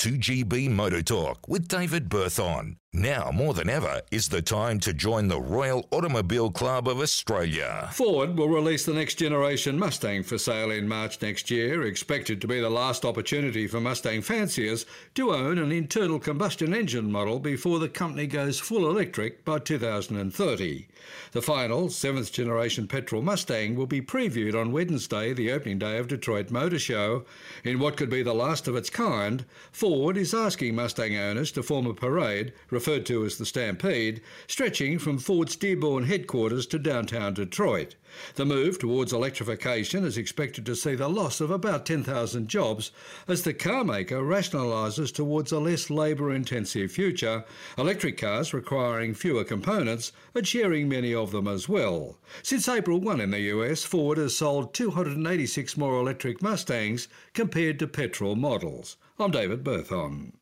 2GB Motor Talk with David Berthon. Now more than ever is the time to join the Royal Automobile Club of Australia. Ford will release the next generation Mustang for sale in March next year, expected to be the last opportunity for Mustang fanciers to own an internal combustion engine model before the company goes full electric by 2030. The final, seventh generation petrol Mustang will be previewed on Wednesday, the opening day of Detroit Motor Show. In what could be the last of its kind, Ford is asking Mustang owners to form a parade referred to as the Stampede, stretching from Ford's Dearborn headquarters to downtown Detroit. The move towards electrification is expected to see the loss of about 10,000 jobs as the carmaker rationalises towards a less labour intensive future, electric cars requiring fewer components and sharing many of them as well. Since April 1 in the US, Ford has sold 286 more electric Mustangs compared to petrol models. I'm David Berthon.